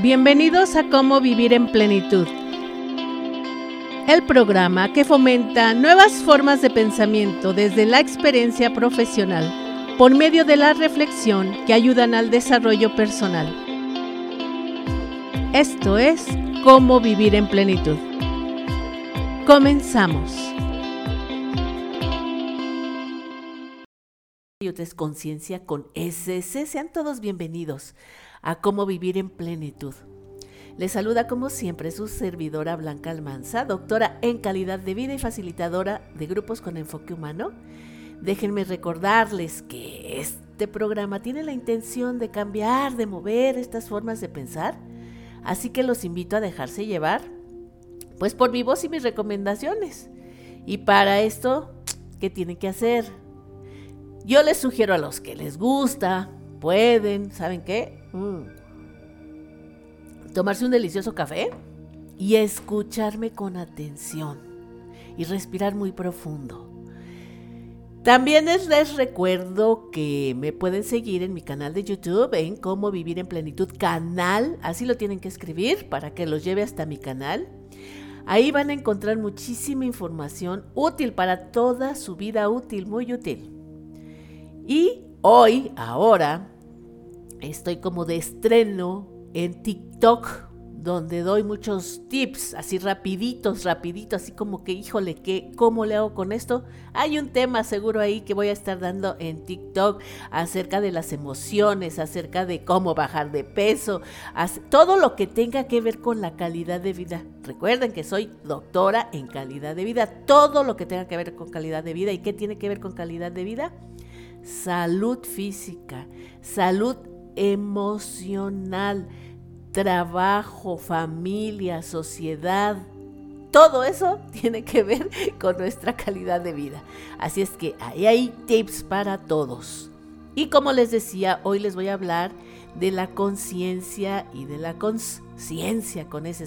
Bienvenidos a Cómo Vivir en Plenitud, el programa que fomenta nuevas formas de pensamiento desde la experiencia profesional por medio de la reflexión que ayudan al desarrollo personal. Esto es Cómo Vivir en Plenitud. Comenzamos. Conciencia con SS. Sean todos bienvenidos a cómo vivir en plenitud. Les saluda como siempre su servidora Blanca Almanza, doctora en calidad de vida y facilitadora de grupos con enfoque humano. Déjenme recordarles que este programa tiene la intención de cambiar, de mover estas formas de pensar, así que los invito a dejarse llevar, pues por mi voz y mis recomendaciones. Y para esto, ¿qué tienen que hacer? Yo les sugiero a los que les gusta, pueden, ¿saben qué? Mm. Tomarse un delicioso café y escucharme con atención y respirar muy profundo. También les, recuerdo que me pueden seguir en mi canal de YouTube en Cómo Vivir en Plenitud Canal, así lo tienen que escribir para que los lleve hasta mi canal. Ahí van a encontrar muchísima información útil para toda su vida útil, muy útil. Y hoy, ahora, estoy como de estreno en TikTok, donde doy muchos tips, así rapiditos, rapiditos, así como que, híjole, ¿qué, ¿cómo le hago con esto? Hay un tema seguro ahí que voy a estar dando en TikTok acerca de las emociones, acerca de cómo bajar de peso, todo lo que tenga que ver con la calidad de vida. Recuerden que soy doctora en calidad de vida, todo lo que tenga que ver con calidad de vida. ¿Y qué tiene que ver con calidad de vida? Salud física, salud emocional, trabajo, familia, sociedad. Todo eso tiene que ver con nuestra calidad de vida. Así es que ahí hay tips para todos. Y como les decía, hoy les voy a hablar de la conciencia y de la conciencia con ese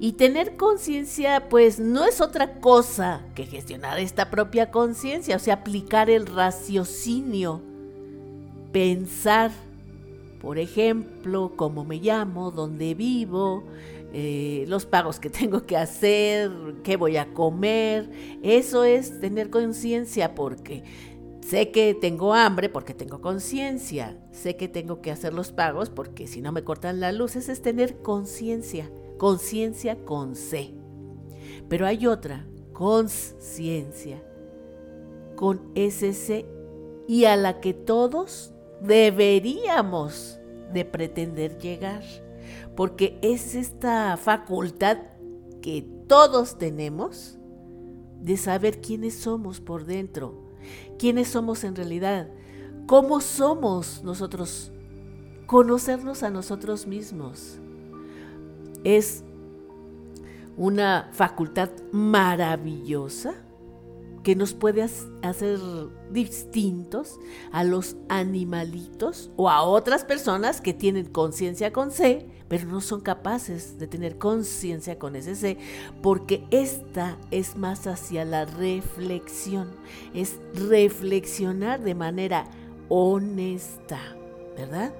Y tener conciencia, pues no es otra cosa que gestionar esta propia conciencia, o sea, aplicar el raciocinio pensar, por ejemplo, cómo me llamo, dónde vivo, eh, los pagos que tengo que hacer, qué voy a comer. Eso es tener conciencia porque sé que tengo hambre porque tengo conciencia. Sé que tengo que hacer los pagos porque si no me cortan la luz. Es tener conciencia. Conciencia con C. Pero hay otra, conciencia, con SC y a la que todos deberíamos de pretender llegar, porque es esta facultad que todos tenemos de saber quiénes somos por dentro, quiénes somos en realidad, cómo somos nosotros, conocernos a nosotros mismos. Es una facultad maravillosa que nos puede hacer distintos a los animalitos o a otras personas que tienen conciencia con C, pero no son capaces de tener conciencia con ese C, porque esta es más hacia la reflexión, es reflexionar de manera honesta, ¿verdad?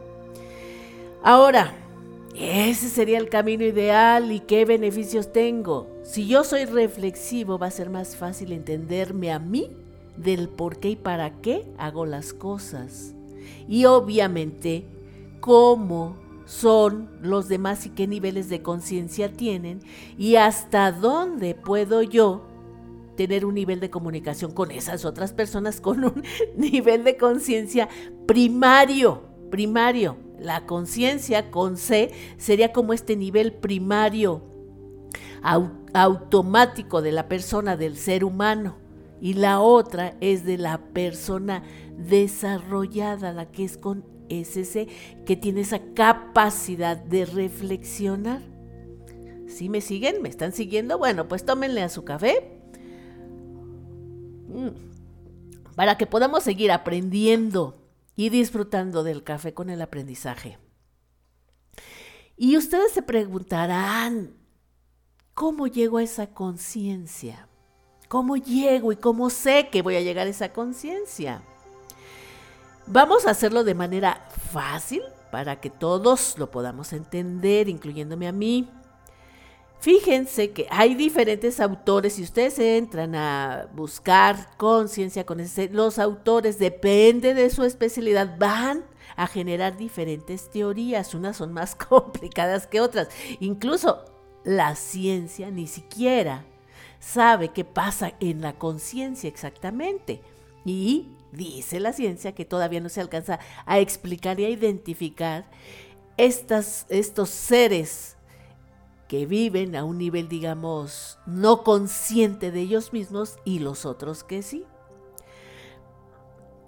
Ahora, ese sería el camino ideal y qué beneficios tengo. Si yo soy reflexivo, va a ser más fácil entenderme a mí del por qué y para qué hago las cosas. Y obviamente, cómo son los demás y qué niveles de conciencia tienen y hasta dónde puedo yo tener un nivel de comunicación con esas otras personas con un nivel de conciencia primario, primario. La conciencia con C sería como este nivel primario automático de la persona, del ser humano. Y la otra es de la persona desarrollada, la que es con SC, que tiene esa capacidad de reflexionar. ¿Sí me siguen? ¿Me están siguiendo? Bueno, pues tómenle a su café. Mm. Para que podamos seguir aprendiendo y disfrutando del café con el aprendizaje. Y ustedes se preguntarán, ¿cómo llego a esa conciencia? ¿Cómo llego y cómo sé que voy a llegar a esa conciencia? Vamos a hacerlo de manera fácil, para que todos lo podamos entender, incluyéndome a mí. Fíjense que hay diferentes autores, si ustedes entran a buscar conciencia con ese, los autores, depende de su especialidad, van a generar diferentes teorías, unas son más complicadas que otras. Incluso la ciencia ni siquiera sabe qué pasa en la conciencia exactamente. Y dice la ciencia que todavía no se alcanza a explicar y a identificar estas, estos seres que viven a un nivel, digamos, no consciente de ellos mismos y los otros que sí.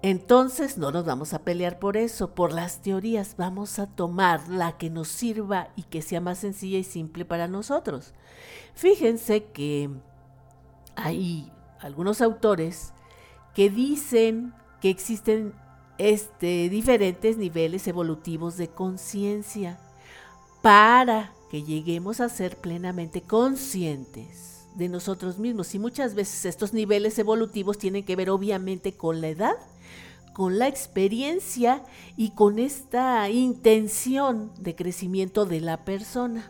Entonces no nos vamos a pelear por eso, por las teorías, vamos a tomar la que nos sirva y que sea más sencilla y simple para nosotros. Fíjense que hay algunos autores que dicen que existen este, diferentes niveles evolutivos de conciencia para que lleguemos a ser plenamente conscientes de nosotros mismos. Y muchas veces estos niveles evolutivos tienen que ver obviamente con la edad, con la experiencia y con esta intención de crecimiento de la persona.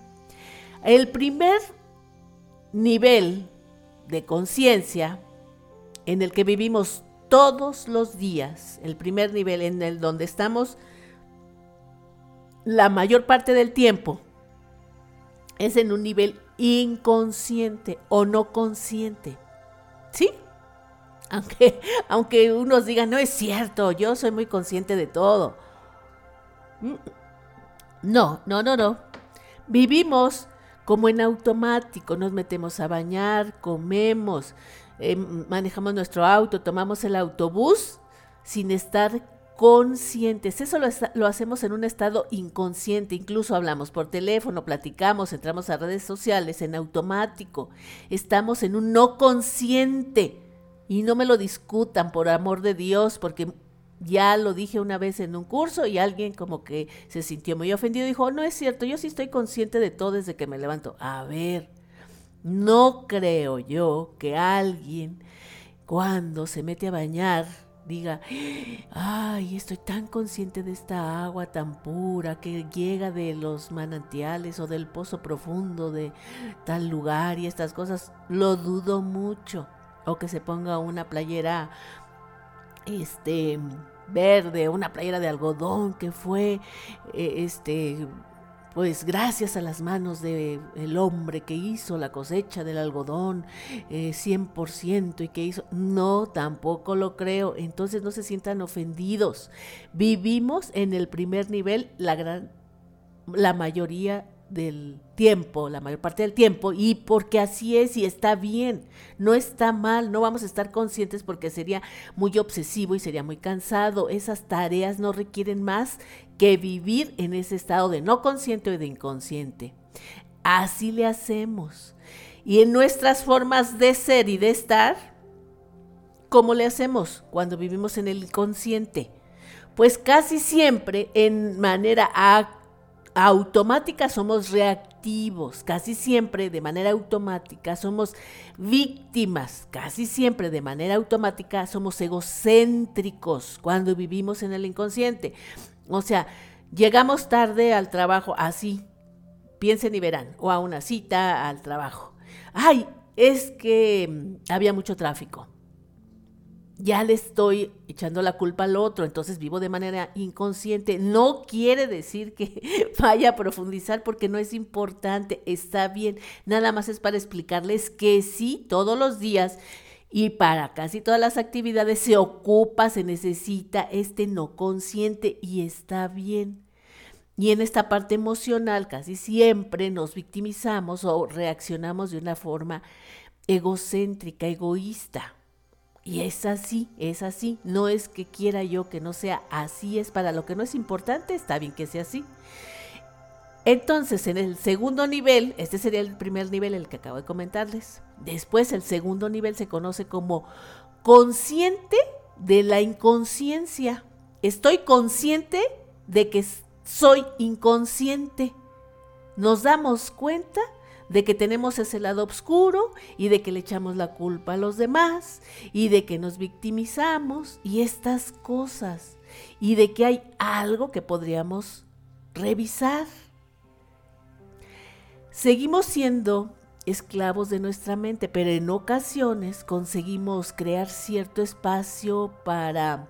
El primer nivel de conciencia en el que vivimos todos los días, el primer nivel en el donde estamos la mayor parte del tiempo, es en un nivel inconsciente o no consciente. ¿Sí? Aunque, aunque unos digan, no es cierto, yo soy muy consciente de todo. Mm, no, no, no, no. Vivimos como en automático, nos metemos a bañar, comemos, eh, manejamos nuestro auto, tomamos el autobús sin estar conscientes. Eso lo, hacemos en un estado inconsciente. Incluso hablamos por teléfono, platicamos, entramos a redes sociales en automático. Estamos en un no consciente. Y no me lo discutan, por amor de Dios, porque ya lo dije una vez en un curso y alguien como que se sintió muy ofendido. Dijo, no es cierto, yo sí estoy consciente de todo desde que me levanto. A ver, no creo yo que alguien cuando se mete a bañar diga, ay, estoy tan consciente de esta agua tan pura que llega de los manantiales o del pozo profundo de tal lugar y estas cosas, lo dudo mucho. O que se ponga una playera, este, verde, una playera de algodón que fue, eh, este, pues gracias a las manos del el hombre que hizo la cosecha del algodón 100% eh, y que hizo, no, tampoco lo creo, entonces no se sientan ofendidos. Vivimos en el primer nivel la gran, la mayoría del tiempo, la mayor parte del tiempo, y porque así es y está bien, no está mal, no vamos a estar conscientes porque sería muy obsesivo y sería muy cansado. Esas tareas no requieren más que vivir en ese estado de no consciente o de inconsciente. Así le hacemos. Y en nuestras formas de ser y de estar, ¿cómo le hacemos cuando vivimos en el inconsciente? Pues casi siempre en manera automática somos reactivos, casi siempre de manera automática somos víctimas, casi siempre de manera automática somos egocéntricos cuando vivimos en el inconsciente. O sea, llegamos tarde al trabajo así, piensen y verán, o a una cita al trabajo. Ay, es que mm, había mucho tráfico ya le estoy echando la culpa al otro, entonces vivo de manera inconsciente. No quiere decir que vaya a profundizar porque no es importante, está bien. Nada más es para explicarles que sí, todos los días y para casi todas las actividades se ocupa, se necesita este no consciente y está bien. Y en esta parte emocional casi siempre nos victimizamos o reaccionamos de una forma egocéntrica, egoísta. Y es así, es así. No es que quiera yo que no sea así, es para lo que no es importante, está bien que sea así. Entonces, en el segundo nivel, este sería el primer nivel, el que acabo de comentarles. Después, el segundo nivel se conoce como consciente de la inconsciencia. Estoy consciente de que soy inconsciente. Nos damos cuenta de que tenemos ese lado oscuro y de que le echamos la culpa a los demás y de que nos victimizamos y estas cosas y de que hay algo que podríamos revisar. Seguimos siendo esclavos de nuestra mente, pero en ocasiones conseguimos crear cierto espacio para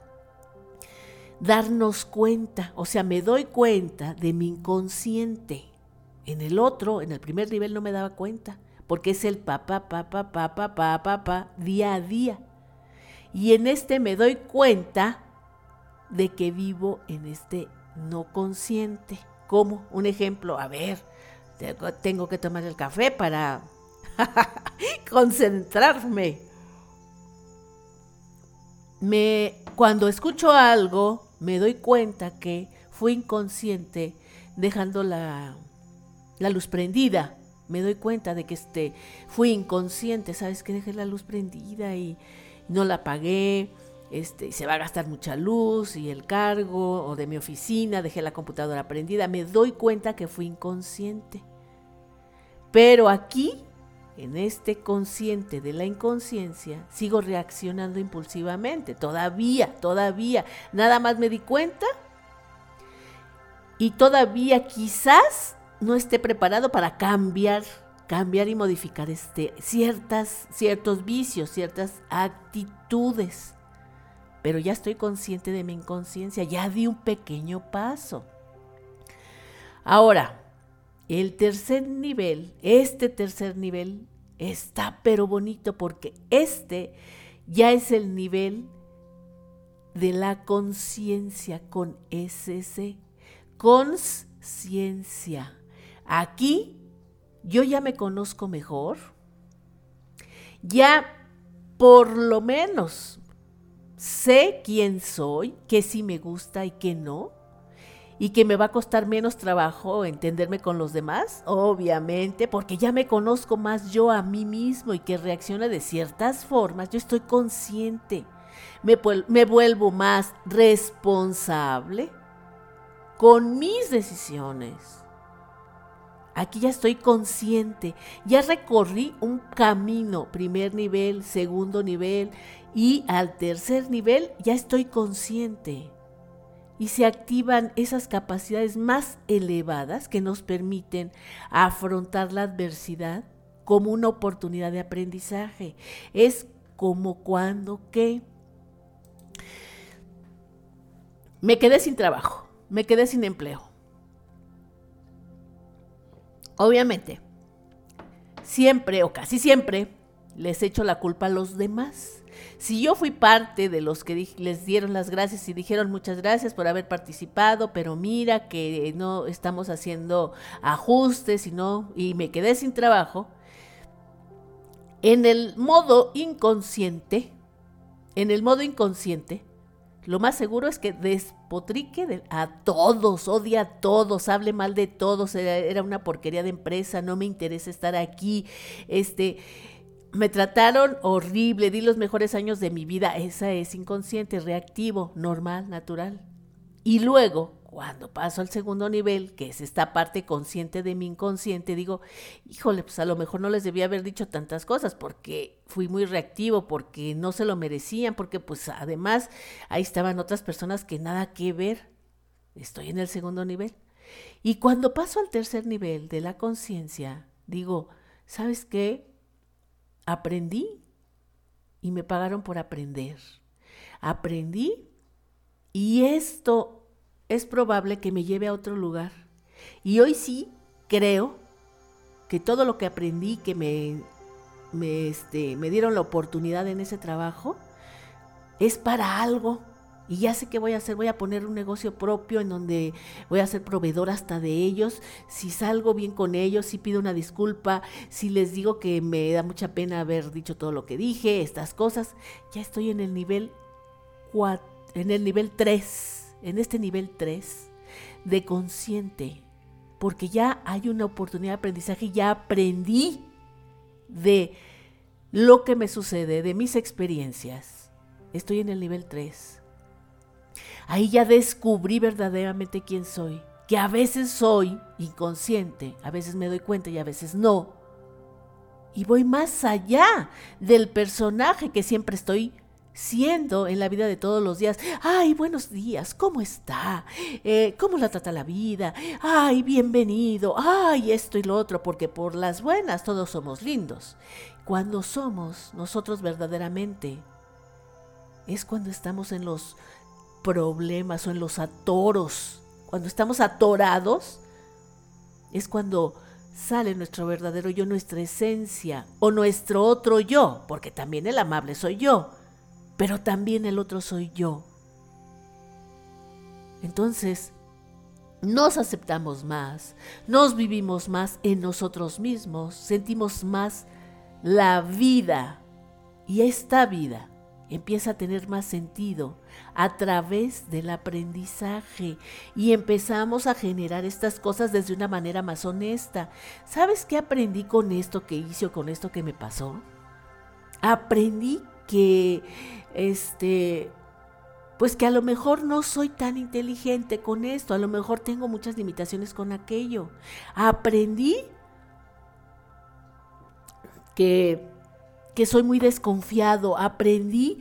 darnos cuenta, o sea, me doy cuenta de mi inconsciente. En el otro, en el primer nivel no me daba cuenta, porque es el papá, papá, papá, papá, papá, día a día. Y en este me doy cuenta de que vivo en este no consciente. Como un ejemplo, a ver, tengo que tomar el café para concentrarme. Me, cuando escucho algo, me doy cuenta que fui inconsciente dejando la, la luz prendida. Me doy cuenta de que este, fui inconsciente, ¿sabes? Que dejé la luz prendida y no la apagué. Este, se va a gastar mucha luz y el cargo o de mi oficina, dejé la computadora prendida, me doy cuenta que fui inconsciente. Pero aquí, en este consciente de la inconsciencia, sigo reaccionando impulsivamente, todavía, todavía, nada más me di cuenta y todavía quizás no esté preparado para cambiar, cambiar y modificar este, ciertas, ciertos vicios, ciertas actitudes. Pero ya estoy consciente de mi inconsciencia, ya di un pequeño paso. Ahora, el tercer nivel, este tercer nivel está pero bonito porque este ya es el nivel de la conciencia con SC. Conciencia. Aquí yo ya me conozco mejor. Ya por lo menos sé quién soy, qué sí me gusta y qué no y que me va a costar menos trabajo entenderme con los demás, obviamente, porque ya me conozco más yo a mí mismo y que reacciona de ciertas formas, yo estoy consciente, me, me vuelvo más responsable con mis decisiones. Aquí ya estoy consciente, ya recorrí un camino, primer nivel, segundo nivel y al tercer nivel ya estoy consciente y se activan esas capacidades más elevadas que nos permiten afrontar la adversidad como una oportunidad de aprendizaje. Es como cuando que me quedé sin trabajo, me quedé sin empleo. Obviamente, siempre o casi siempre les echo la culpa a los demás si yo fui parte de los que les dieron las gracias y dijeron muchas gracias por haber participado, pero mira que no estamos haciendo ajustes y no, y me quedé sin trabajo, en el modo inconsciente, en el modo inconsciente, lo más seguro es que despotrique a todos, odia a todos, hable mal de todos, era, era, una porquería de empresa, no me interesa estar aquí, este, me trataron horrible, di los mejores años de mi vida. Esa es inconsciente, reactivo, normal, natural. Y luego, cuando paso al segundo nivel, que es esta parte consciente de mi inconsciente, digo, híjole, pues a lo mejor no les debía haber dicho tantas cosas porque fui muy reactivo, porque no se lo merecían, porque pues además ahí estaban otras personas que nada que ver. Estoy en el segundo nivel. Y cuando paso al tercer nivel de la conciencia, digo, ¿sabes qué? Aprendí y me pagaron por aprender. Aprendí y esto es probable que me lleve a otro lugar. Y hoy sí creo que todo lo que aprendí, que me, me, este, me dieron la oportunidad en ese trabajo, es para algo y ya sé qué voy a hacer, voy a poner un negocio propio en donde voy a ser proveedor hasta de ellos. Si salgo bien con ellos, si pido una disculpa, si les digo que me da mucha pena haber dicho todo lo que dije, estas cosas, ya estoy en el nivel 4, en el nivel 3, en este nivel 3 de consciente, porque ya hay una oportunidad de aprendizaje, ya aprendí de lo que me sucede, de mis experiencias. Estoy en el nivel 3 Ahí ya descubrí verdaderamente quién soy, que a veces soy inconsciente, a veces me doy cuenta y a veces no. Y voy más allá del personaje que siempre estoy siendo en la vida de todos los días, ay, buenos días, ¿cómo está? Eh, ¿Cómo la trata la vida? Ay, bienvenido, ay, esto y lo otro, porque por las buenas todos somos lindos. Cuando somos nosotros verdaderamente, es cuando estamos en los problemas o en los atoros, cuando estamos atorados, es cuando sale nuestro verdadero yo, nuestra esencia o nuestro otro yo, porque también el amable soy yo pero también el otro soy yo. Entonces, nos aceptamos más, nos vivimos más en nosotros mismos, sentimos más la vida y esta vida empieza a tener más sentido a través del aprendizaje y empezamos a generar estas cosas desde una manera más honesta. ¿Sabes qué aprendí con esto que hice o con esto que me pasó? Aprendí que este pues que a lo mejor no soy tan inteligente con esto, a lo mejor tengo muchas limitaciones con aquello. Aprendí que, que soy muy desconfiado, aprendí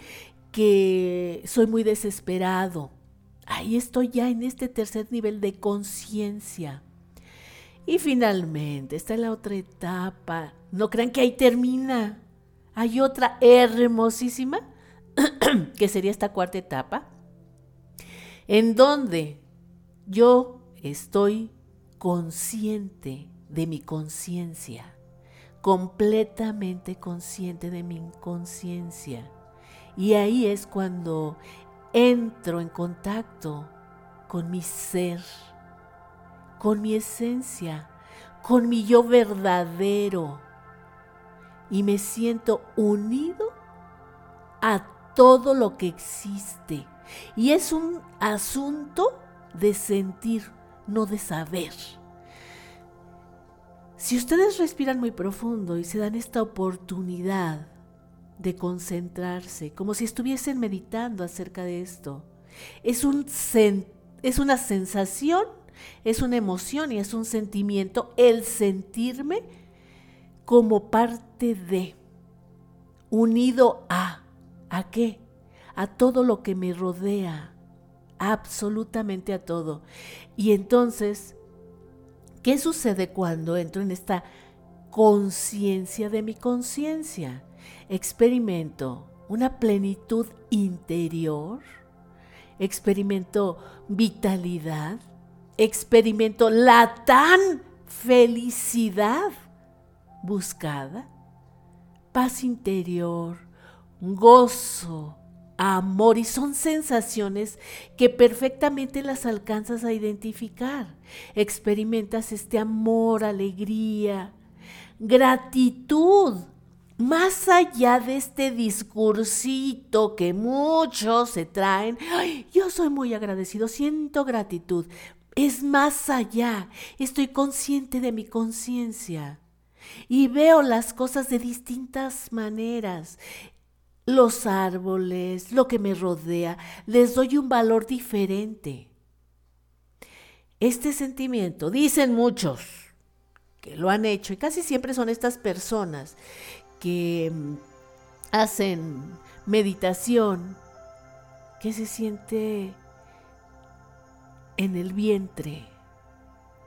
que soy muy desesperado. Ahí estoy ya en este tercer nivel de conciencia. Y finalmente, está la otra etapa. No crean que ahí termina. Hay otra hermosísima, que sería esta cuarta etapa, en donde yo estoy consciente de mi conciencia, completamente consciente de mi inconsciencia. Y ahí es cuando entro en contacto con mi ser, con mi esencia, con mi yo verdadero y me siento unido a todo lo que existe. Y es un asunto de sentir, no de saber. Si ustedes respiran muy profundo y se dan esta oportunidad de concentrarse, como si estuviesen meditando acerca de esto, es, un es una sensación, es una emoción y es un sentimiento el sentirme como parte de, unido a, ¿a qué? A todo lo que me rodea, absolutamente a todo. Y entonces, ¿qué sucede cuando entro en esta conciencia de mi conciencia? Experimento una plenitud interior, experimento vitalidad, experimento la tan felicidad buscada, paz interior, gozo, amor y son sensaciones que perfectamente las alcanzas a identificar. Experimentas este amor, alegría, gratitud, más allá de este discursito que muchos se traen. yo soy muy agradecido, siento gratitud. Es más allá, estoy consciente de mi conciencia y veo las cosas de distintas maneras. Los árboles, lo que me rodea, les doy un valor diferente. Este sentimiento, dicen muchos que lo han hecho, y casi siempre son estas personas que mm, hacen meditación, que se siente en el vientre,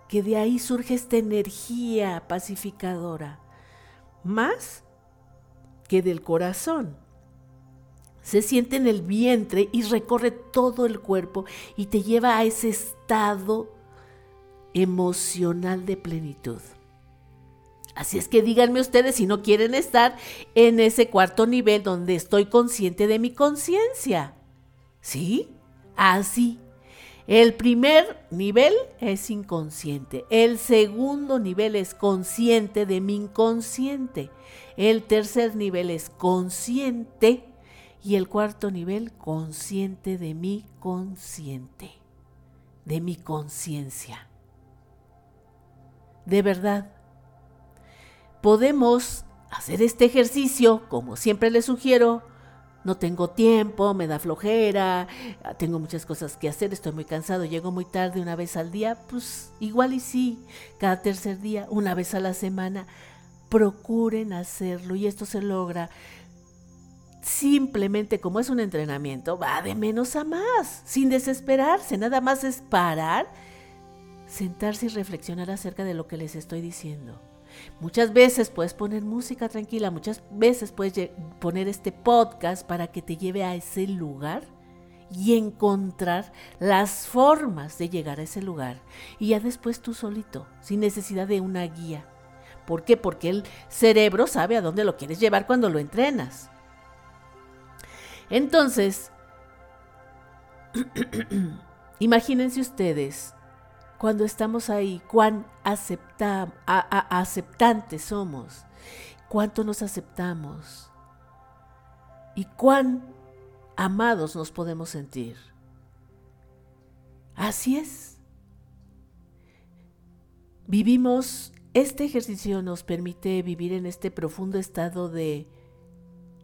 que de ahí surge esta energía pacificadora, más que del corazón. Se siente en el vientre y recorre todo el cuerpo y te lleva a ese estado emocional de plenitud. Así es que díganme ustedes si no quieren estar en ese cuarto nivel donde estoy consciente de mi conciencia. ¿Sí? Así el primer nivel es inconsciente. El segundo nivel es consciente de mi inconsciente. El tercer nivel es consciente. Y el cuarto nivel, consciente de mi consciente. De mi conciencia. De verdad, podemos hacer este ejercicio, como siempre les sugiero, no tengo tiempo, me da flojera, tengo muchas cosas que hacer, estoy muy cansado, llego muy tarde una vez al día, pues igual y sí, cada tercer día, una vez a la semana, procuren hacerlo y esto se logra simplemente como es un entrenamiento, va de menos a más, sin desesperarse, nada más es parar, sentarse y reflexionar acerca de lo que les estoy diciendo. Muchas veces puedes poner música tranquila, muchas veces puedes poner este podcast para que te lleve a ese lugar y encontrar las formas de llegar a ese lugar. Y ya después tú solito, sin necesidad de una guía. ¿Por qué? Porque el cerebro sabe a dónde lo quieres llevar cuando lo entrenas. Entonces, imagínense ustedes cuando estamos ahí, cuán aceptantes somos, cuánto nos aceptamos y cuán amados nos podemos sentir. Así es. Vivimos, este ejercicio nos permite vivir en este profundo estado de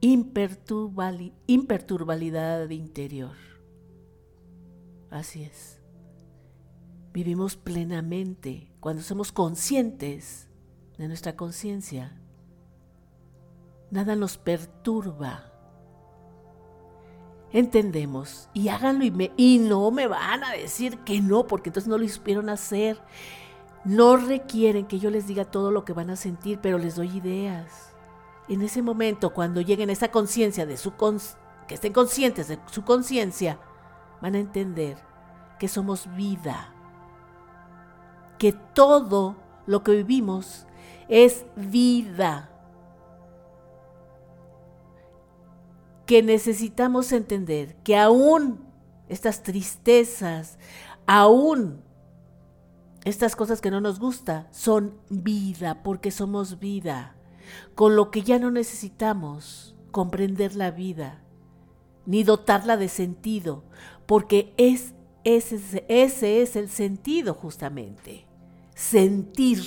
imperturbalidad interior. Así es. Vivimos plenamente cuando somos conscientes de nuestra conciencia. Nada nos perturba. Entendemos y háganlo y, y no me van a decir que no, porque entonces no lo supieron hacer. No requieren que yo les diga todo lo que van a sentir, pero les doy ideas en ese momento, cuando lleguen a esa conciencia de su que estén conscientes de su conciencia, van a entender que somos vida, que todo lo que vivimos es vida, que necesitamos entender que aún estas tristezas, aún estas cosas que no nos gusta, son vida, porque somos vida con lo que ya no necesitamos comprender la vida, ni dotarla de sentido, porque es, ese, ese es el sentido justamente, sentir.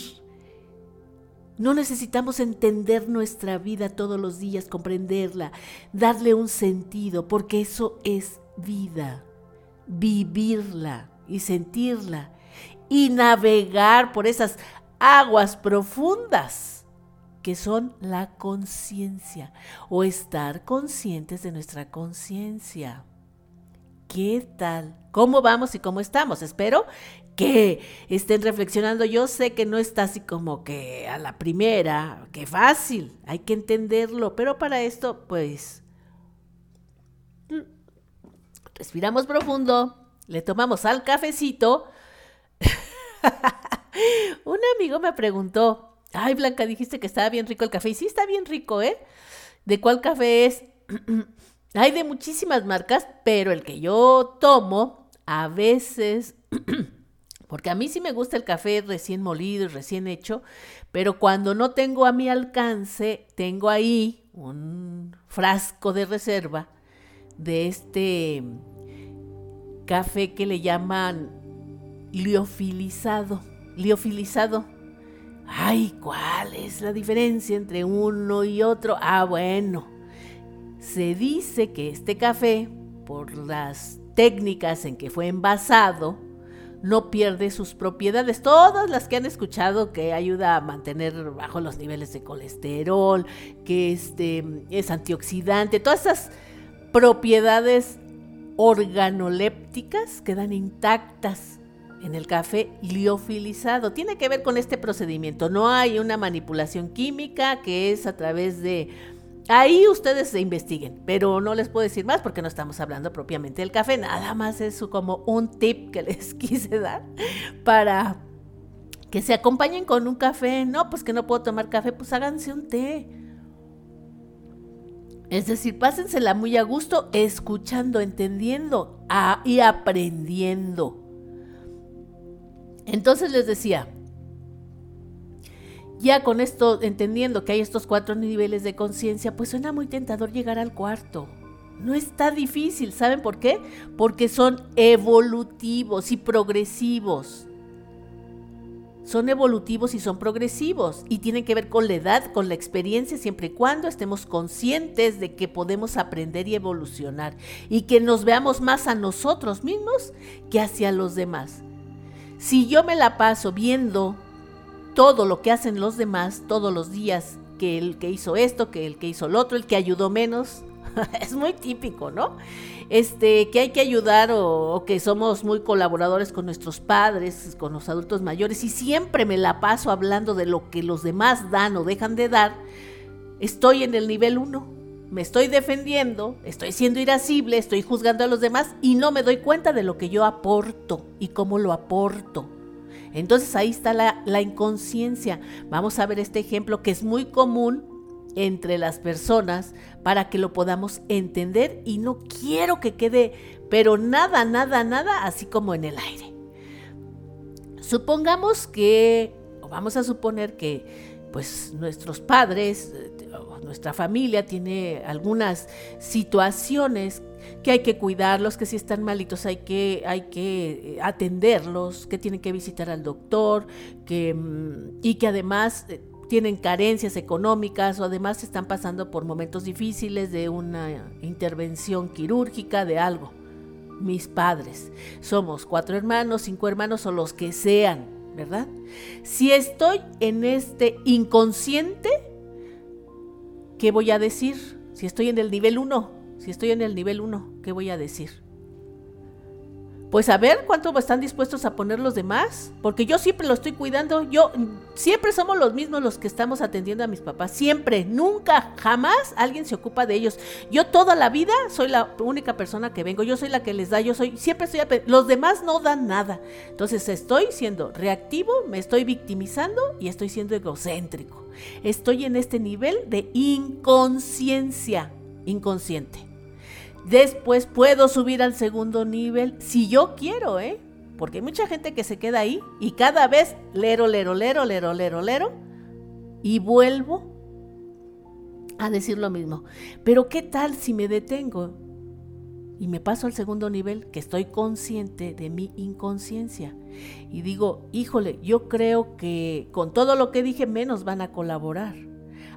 No necesitamos entender nuestra vida todos los días, comprenderla, darle un sentido, porque eso es vida, vivirla y sentirla y navegar por esas aguas profundas que son la conciencia o estar conscientes de nuestra conciencia. ¿Qué tal? ¿Cómo vamos y cómo estamos? Espero que estén reflexionando. Yo sé que no está así como que a la primera, que fácil, hay que entenderlo, pero para esto, pues, respiramos profundo, le tomamos al cafecito. Un amigo me preguntó, Ay, Blanca, dijiste que estaba bien rico el café. Y sí, está bien rico, ¿eh? ¿De cuál café es? Hay de muchísimas marcas, pero el que yo tomo a veces, porque a mí sí me gusta el café recién molido y recién hecho, pero cuando no tengo a mi alcance, tengo ahí un frasco de reserva de este café que le llaman liofilizado. Liofilizado Ay, ¿cuál es la diferencia entre uno y otro? Ah, bueno, se dice que este café, por las técnicas en que fue envasado, no pierde sus propiedades, todas las que han escuchado que ayuda a mantener bajo los niveles de colesterol, que este, es antioxidante, todas esas propiedades organolépticas quedan intactas en el café liofilizado. Tiene que ver con este procedimiento. No hay una manipulación química que es a través de... Ahí ustedes se investiguen, pero no les puedo decir más porque no estamos hablando propiamente del café. Nada más es como un tip que les quise dar para que se acompañen con un café. No, pues que no puedo tomar café, pues háganse un té. Es decir, pásensela muy a gusto, escuchando, entendiendo ah, y aprendiendo. Entonces les decía, ya con esto, entendiendo que hay estos cuatro niveles de conciencia, pues suena muy tentador llegar al cuarto. No está difícil, ¿saben por qué? Porque son evolutivos y progresivos. Son evolutivos y son progresivos y tienen que ver con la edad, con la experiencia, siempre y cuando estemos conscientes de que podemos aprender y evolucionar y que nos veamos más a nosotros mismos que hacia los demás. Si yo me la paso viendo todo lo que hacen los demás todos los días, que el que hizo esto, que el que hizo lo otro, el que ayudó menos, es muy típico, ¿no? Este, que hay que ayudar o, o, que somos muy colaboradores con nuestros padres, con los adultos mayores y siempre me la paso hablando de lo que los demás dan o dejan de dar, estoy en el nivel 1 me estoy defendiendo, estoy siendo irascible, estoy juzgando a los demás y no me doy cuenta de lo que yo aporto y cómo lo aporto. Entonces ahí está la, inconsciencia. Vamos a ver este ejemplo que es muy común entre las personas para que lo podamos entender y no quiero que quede, pero nada, nada, nada, así como en el aire. Supongamos que, o vamos a suponer que, pues nuestros padres nuestra familia tiene algunas situaciones que hay que cuidarlos, que si están malitos hay que, hay que eh, atenderlos, que tienen que visitar al doctor, que, mm, y que además eh, tienen carencias económicas o además están pasando por momentos difíciles de una intervención quirúrgica, de algo. Mis padres, somos cuatro hermanos, cinco hermanos o los que sean, ¿verdad? Si estoy en este inconsciente, ¿qué voy a decir? Si estoy en el nivel 1, si estoy en el nivel 1, ¿qué voy a decir? Pues a ver cuánto están dispuestos a poner los demás, porque yo siempre lo estoy cuidando, yo siempre somos los mismos los que estamos atendiendo a mis papás, siempre, nunca, jamás alguien se ocupa de ellos. Yo toda la vida soy la única persona que vengo, yo soy la que les da, yo soy, siempre estoy, los demás no dan nada. Entonces estoy siendo reactivo, me estoy victimizando y estoy siendo egocéntrico. Estoy en este nivel de inconsciencia, inconsciente. Después puedo subir al segundo nivel si yo quiero, ¿eh? Porque hay mucha gente que se queda ahí y cada vez lero, lero, lero, lero, lero, lero. Y vuelvo a decir lo mismo. Pero ¿qué tal si me detengo y me paso al segundo nivel, que estoy consciente de mi inconsciencia. Y digo, híjole, yo creo que con todo lo que dije menos van a colaborar.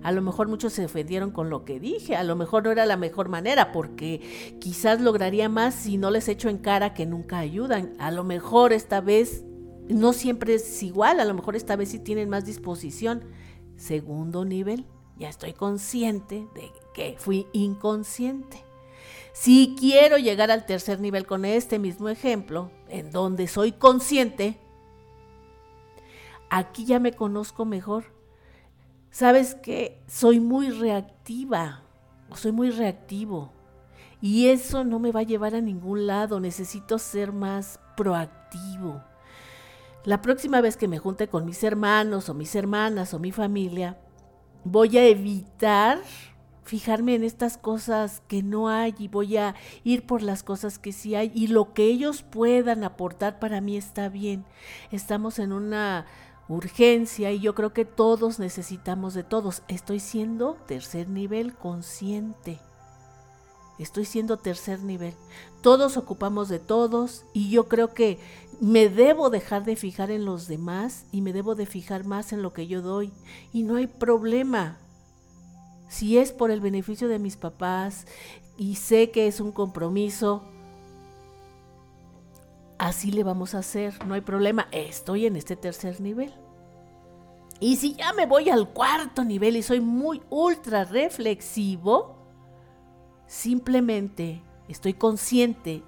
A lo mejor muchos se ofendieron con lo que dije, a lo mejor no era la mejor manera, porque quizás lograría más si no les echo en cara que nunca ayudan. A lo mejor esta vez no siempre es igual, a lo mejor esta vez sí tienen más disposición. Segundo nivel, ya estoy consciente de que fui inconsciente. Si quiero llegar al tercer nivel con este mismo ejemplo, en donde soy consciente, aquí ya me conozco mejor. Sabes que soy muy reactiva, soy muy reactivo. Y eso no me va a llevar a ningún lado, necesito ser más proactivo. La próxima vez que me junte con mis hermanos o mis hermanas o mi familia, voy a evitar fijarme en estas cosas que no hay y voy a ir por las cosas que sí hay y lo que ellos puedan aportar para mí está bien. Estamos en una urgencia y yo creo que todos necesitamos de todos. Estoy siendo tercer nivel consciente. Estoy siendo tercer nivel. Todos ocupamos de todos y yo creo que me debo dejar de fijar en los demás y me debo de fijar más en lo que yo doy. Y no hay problema si es por el beneficio de mis papás y sé que es un compromiso, así le vamos a hacer, no hay problema, estoy en este tercer nivel. Y si ya me voy al cuarto nivel y soy muy ultra reflexivo, simplemente estoy consciente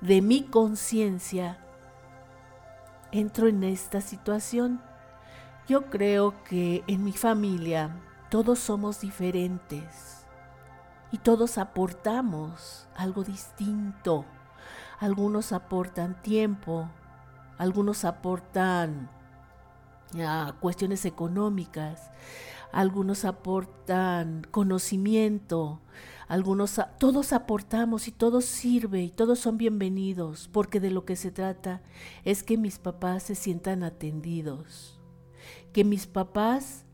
de mi conciencia, entro en esta situación. Yo creo que en mi familia todos somos diferentes y todos aportamos algo distinto. Algunos aportan tiempo, algunos aportan cuestiones económicas, algunos aportan conocimiento, algunos todos aportamos y todos sirve y todos son bienvenidos, porque de lo que se trata es que mis papás se sientan atendidos, que mis papás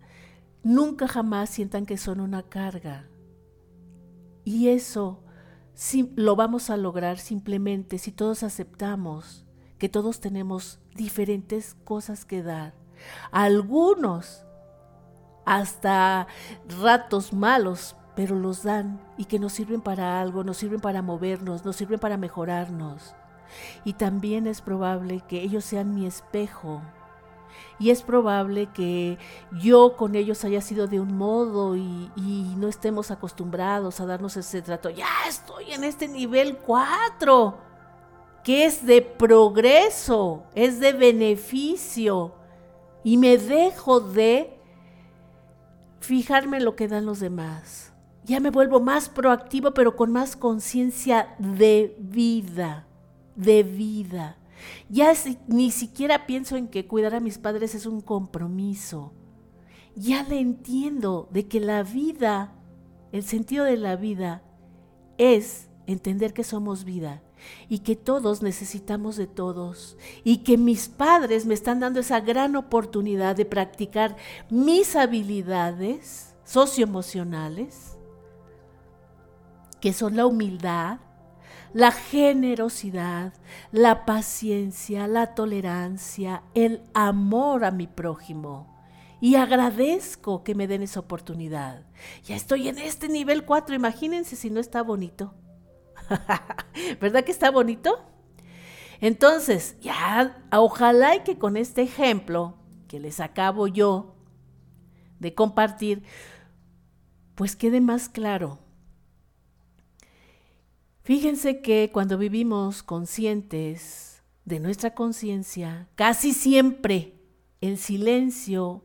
nunca jamás sientan que son una carga. Y eso lo vamos a lograr simplemente si todos aceptamos que todos tenemos diferentes cosas que dar. Algunos hasta ratos malos, pero los dan y que nos sirven para algo, nos sirven para movernos, nos sirven para mejorarnos. Y también es probable que ellos sean mi espejo y es probable que yo con ellos haya sido de un modo y, no estemos acostumbrados a darnos ese trato. Ya estoy en este nivel 4, que es de progreso, es de beneficio y me dejo de fijarme en lo que dan los demás. Ya me vuelvo más proactivo, pero con más conciencia de vida, de vida. Ya ni siquiera pienso en que cuidar a mis padres es un compromiso. Ya le entiendo de que la vida, el sentido de la vida es entender que somos vida y que todos necesitamos de todos y que mis padres me están dando esa gran oportunidad de practicar mis habilidades socioemocionales, que son la humildad, la generosidad, la paciencia, la tolerancia, el amor a mi prójimo. Y agradezco que me den esa oportunidad. Ya estoy en este nivel 4, imagínense si no está bonito. ¿Verdad que está bonito? Entonces, ya, ojalá y que con este ejemplo que les acabo yo de compartir, pues quede más claro Fíjense que cuando vivimos conscientes de nuestra conciencia, casi siempre el silencio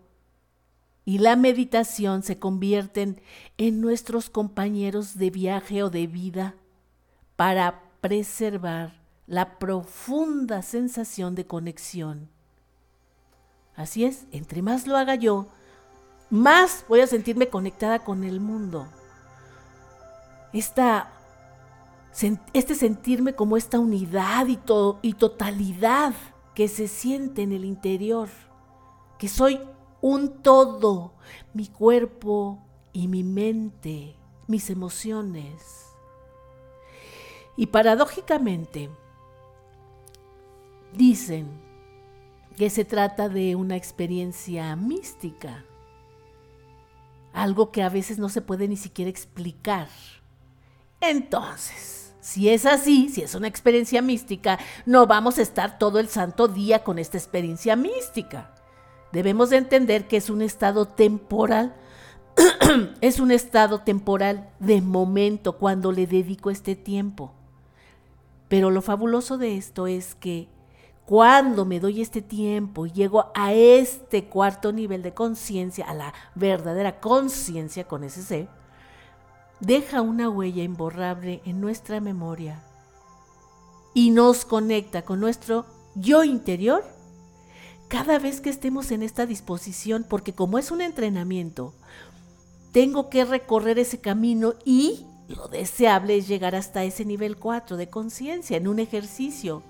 y la meditación se convierten en nuestros compañeros de viaje o de vida para preservar la profunda sensación de conexión. Así es, entre más lo haga yo, más voy a sentirme conectada con el mundo. Esta este sentirme como esta unidad y, y totalidad que se siente en el interior, que soy un todo, mi cuerpo y mi mente, mis emociones. Y paradójicamente, dicen que se trata de una experiencia mística, algo que a veces no se puede ni siquiera explicar. Entonces, si es así, si es una experiencia mística, no vamos a estar todo el santo día con esta experiencia mística. Debemos de entender que es un estado temporal, es un estado temporal de momento cuando le dedico este tiempo. Pero lo fabuloso de esto es que cuando me doy este tiempo y llego a este cuarto nivel de conciencia, a la verdadera conciencia con ese ser, deja una huella imborrable en nuestra memoria y nos conecta con nuestro yo interior. Cada vez que estemos en esta disposición, porque como es un entrenamiento, tengo que recorrer ese camino y lo deseable es llegar hasta ese nivel 4 de conciencia en un ejercicio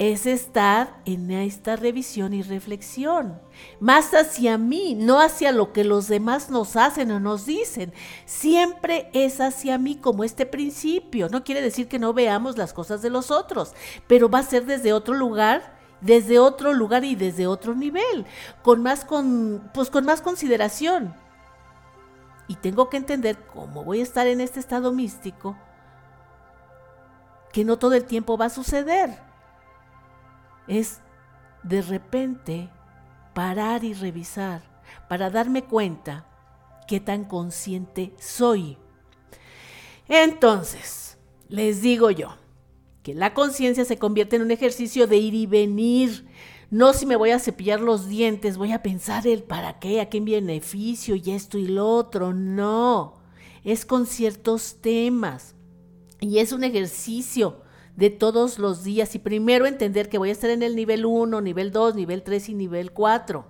es estar en esta revisión y reflexión, más hacia mí, no hacia lo que los demás nos hacen o nos dicen. Siempre es hacia mí como este principio. No quiere decir que no veamos las cosas de los otros, pero va a ser desde otro lugar desde otro lugar y desde otro nivel, con más, con, pues con más consideración. Y tengo que entender cómo voy a estar en este estado místico, que no todo el tiempo va a suceder es de repente parar y revisar para darme cuenta qué tan consciente soy. Entonces, les digo yo, que la conciencia se convierte en un ejercicio de ir y venir. No si me voy a cepillar los dientes, voy a pensar el para qué, a qué beneficio y esto y lo otro. No, es con ciertos temas. Y es un ejercicio de todos los días y primero entender que voy a estar en el nivel 1, nivel 2, nivel 3 y nivel 4.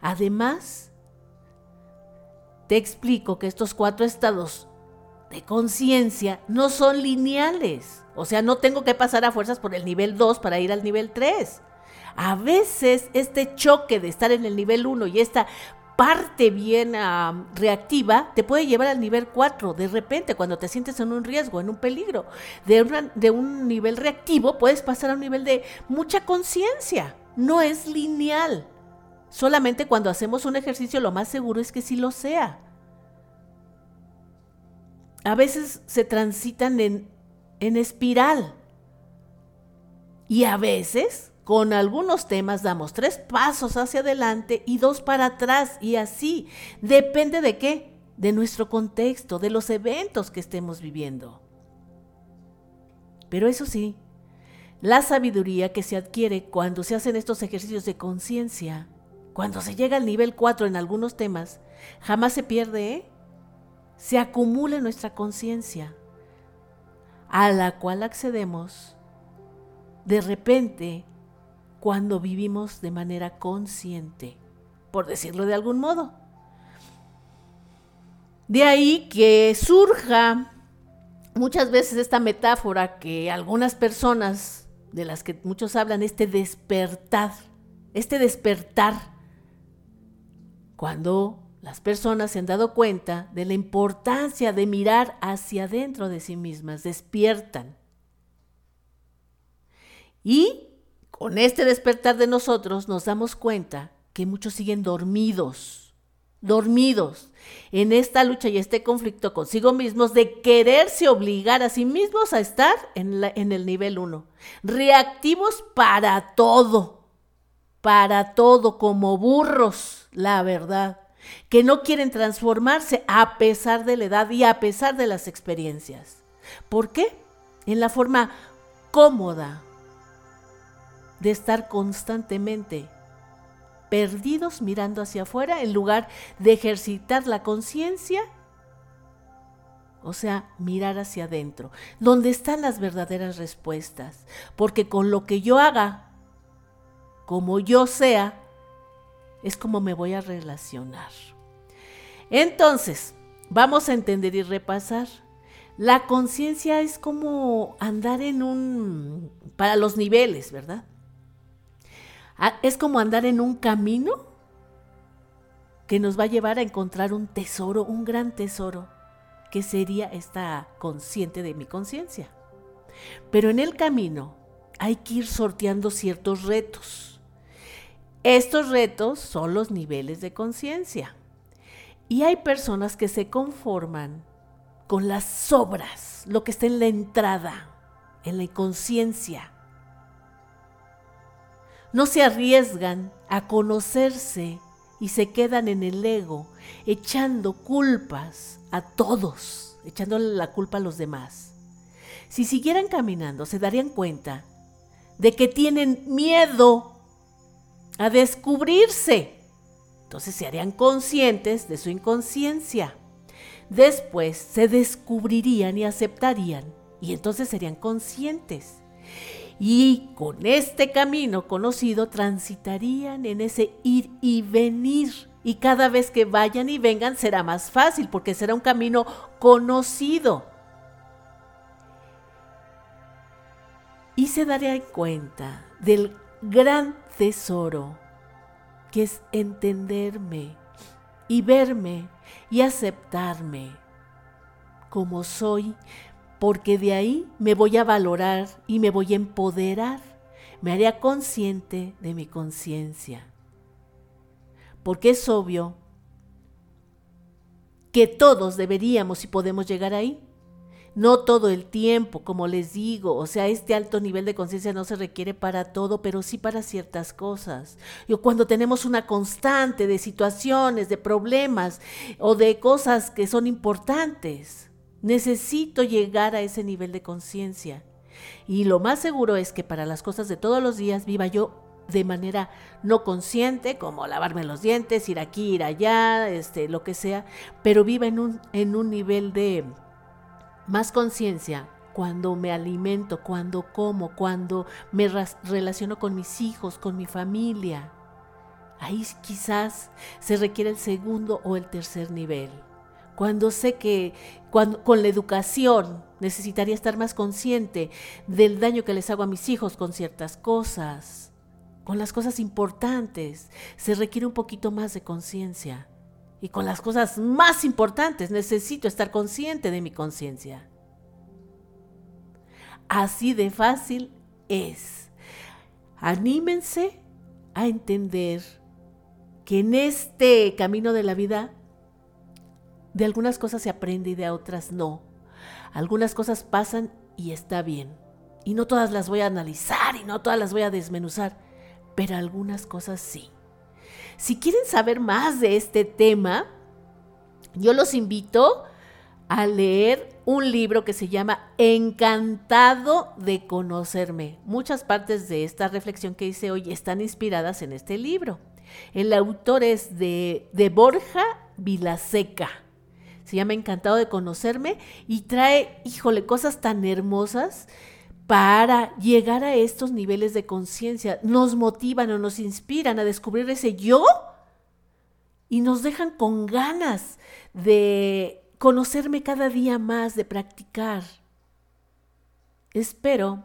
Además, te explico que estos cuatro estados de conciencia no son lineales. O sea, no tengo que pasar a fuerzas por el nivel 2 para ir al nivel 3. A veces este choque de estar en el nivel 1 y esta parte bien reactiva te puede llevar al nivel 4 de repente cuando te sientes en un riesgo, en un peligro. De, de un nivel reactivo puedes pasar a un nivel de mucha conciencia. No es lineal. Solamente cuando hacemos un ejercicio lo más seguro es que sí lo sea. A veces se transitan en, en espiral. Y a veces con algunos temas damos tres pasos hacia adelante y dos para atrás y así. Depende de qué? De nuestro contexto, de los eventos que estemos viviendo. Pero eso sí, la sabiduría que se adquiere cuando se hacen estos ejercicios de conciencia, cuando se llega al nivel 4 en algunos temas, jamás se pierde, ¿eh? Se acumula en nuestra conciencia, a la cual accedemos de repente cuando vivimos de manera consciente, por decirlo de algún modo. De ahí que surja muchas veces esta metáfora que algunas personas, de las que muchos hablan, este despertar, este despertar, cuando las personas se han dado cuenta de la importancia de mirar hacia adentro de sí mismas, despiertan. Y con este despertar de nosotros nos damos cuenta que muchos siguen dormidos, dormidos en esta lucha y este conflicto consigo mismos de quererse obligar a sí mismos a estar en, el nivel 1. Reactivos para todo, para todo, como burros, la verdad que no quieren transformarse a pesar de la edad y a pesar de las experiencias. ¿Por qué? En la forma cómoda, de estar constantemente perdidos mirando hacia afuera en lugar de ejercitar la conciencia, o sea, mirar hacia adentro, donde están las verdaderas respuestas, porque con lo que yo haga, como yo sea, es como me voy a relacionar. Entonces, vamos a entender y repasar. La conciencia es como andar en un, para los niveles, ¿verdad? Ah, es como andar en un camino que nos va a llevar a encontrar un tesoro, un gran tesoro, que sería esta consciente de mi conciencia. Pero en el camino hay que ir sorteando ciertos retos. Estos retos son los niveles de conciencia. Y hay personas que se conforman con las sobras, lo que está en la entrada, en la inconsciencia no se arriesgan a conocerse y se quedan en el ego, echando culpas a todos, echándole la culpa a los demás. Si siguieran caminando, se darían cuenta de que tienen miedo a descubrirse. Entonces se harían conscientes de su inconsciencia. Después se descubrirían y aceptarían y entonces serían conscientes y con este camino conocido transitarían en ese ir y venir. Y cada vez que vayan y vengan será más fácil porque será un camino conocido. Y se darían cuenta del gran tesoro que es entenderme y verme y aceptarme como soy porque de ahí me voy a valorar y me voy a empoderar, me haría consciente de mi conciencia. Porque es obvio que todos deberíamos y podemos llegar ahí. No todo el tiempo, como les digo, o sea, este alto nivel de conciencia no se requiere para todo, pero sí para ciertas cosas. Y cuando tenemos una constante de situaciones, de problemas o de cosas que son importantes. Necesito llegar a ese nivel de conciencia. Y lo más seguro es que para las cosas de todos los días viva yo de manera no consciente, como lavarme los dientes, ir aquí, ir allá, este, lo que sea, pero viva en un, en un nivel de más conciencia cuando me alimento, cuando como, cuando me relaciono con mis hijos, con mi familia. Ahí quizás se requiere el segundo o el tercer nivel cuando sé que con la educación necesitaría estar más consciente del daño que les hago a mis hijos con ciertas cosas, con las cosas importantes, se requiere un poquito más de conciencia. Y con las cosas más importantes necesito estar consciente de mi conciencia. Así de fácil es. Anímense a entender que en este camino de la vida de algunas cosas se aprende y de otras no. Algunas cosas pasan y está bien. Y no todas las voy a analizar y no todas las voy a desmenuzar, pero algunas cosas sí. Si quieren saber más de este tema, yo los invito a leer un libro que se llama Encantado de conocerme. Muchas partes de esta reflexión que hice hoy están inspiradas en este libro. El autor es de, de Borja Vilaseca. Se llama Encantado de conocerme y trae, híjole, cosas tan hermosas para llegar a estos niveles de conciencia. Nos motivan o nos inspiran a descubrir ese yo y nos dejan con ganas de conocerme cada día más, de practicar. Espero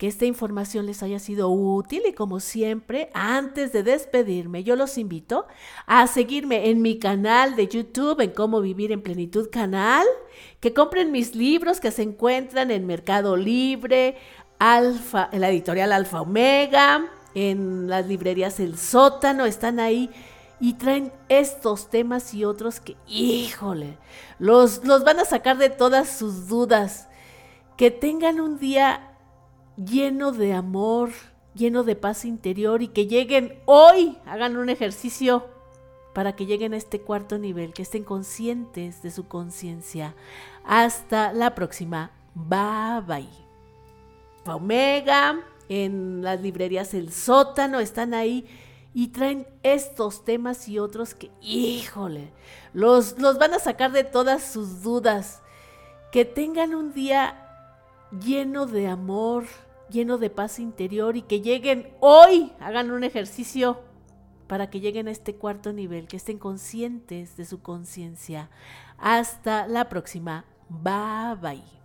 que esta información les haya sido útil y como siempre, antes de despedirme, yo los invito a seguirme en mi canal de YouTube, en Cómo Vivir en Plenitud Canal, que compren mis libros que se encuentran en Mercado Libre, Alfa, en la editorial Alfa Omega, en las librerías El Sótano, están ahí y traen estos temas y otros que, híjole, los, los van a sacar de todas sus dudas. Que tengan un día lleno de amor, lleno de paz interior y que lleguen hoy, hagan un ejercicio para que lleguen a este cuarto nivel, que estén conscientes de su conciencia. Hasta la próxima. Bye bye. Omega, en las librerías El Sótano, están ahí y traen estos temas y otros que, híjole, los, los van a sacar de todas sus dudas. Que tengan un día lleno de amor, lleno de paz interior y que lleguen hoy, hagan un ejercicio para que lleguen a este cuarto nivel, que estén conscientes de su conciencia. Hasta la próxima. Bye bye.